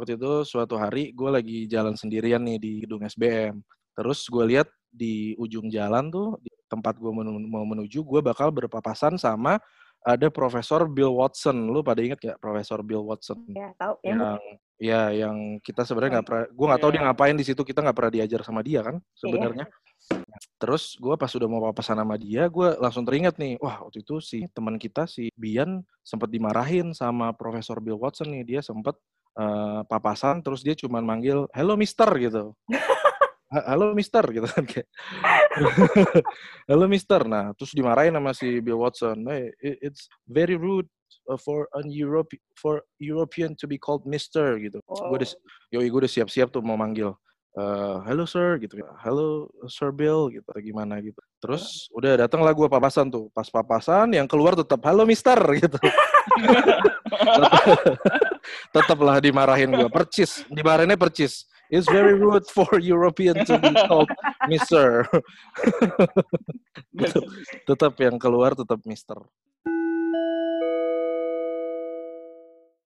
waktu itu suatu hari gue lagi jalan sendirian nih di gedung SBM. Terus gue lihat di ujung jalan tuh di tempat gue mau menuju, gue bakal berpapasan sama ada Profesor Bill Watson. Lu pada inget gak Profesor Bill Watson? Ya, tahu. Yang, ya, yang kita sebenarnya nggak pernah, gue nggak tahu dia ngapain di situ. Kita nggak pernah diajar sama dia kan sebenarnya. Terus gue pas udah mau papasan sama dia, gue langsung teringat nih, wah waktu itu si teman kita si Bian sempat dimarahin sama Profesor Bill Watson nih. Dia sempat uh, papasan, terus dia cuma manggil, hello Mister gitu. halo Mister gitu kan kayak. Halo Mister. Nah terus dimarahin sama si Bill Watson. Hey, it's very rude uh, for an Europe for European to be called Mister gitu. Oh. gue udah yoi gue udah siap-siap tuh mau manggil uh, hello sir gitu. Hello Sir Bill gitu gimana gitu. Terus udah datang lah gue papasan tuh. Pas papasan yang keluar tetap halo Mister gitu tetaplah dimarahin gue percis dimarahinnya percis It's very rude for European to be called Mister. tetap, yang keluar tetap Mister.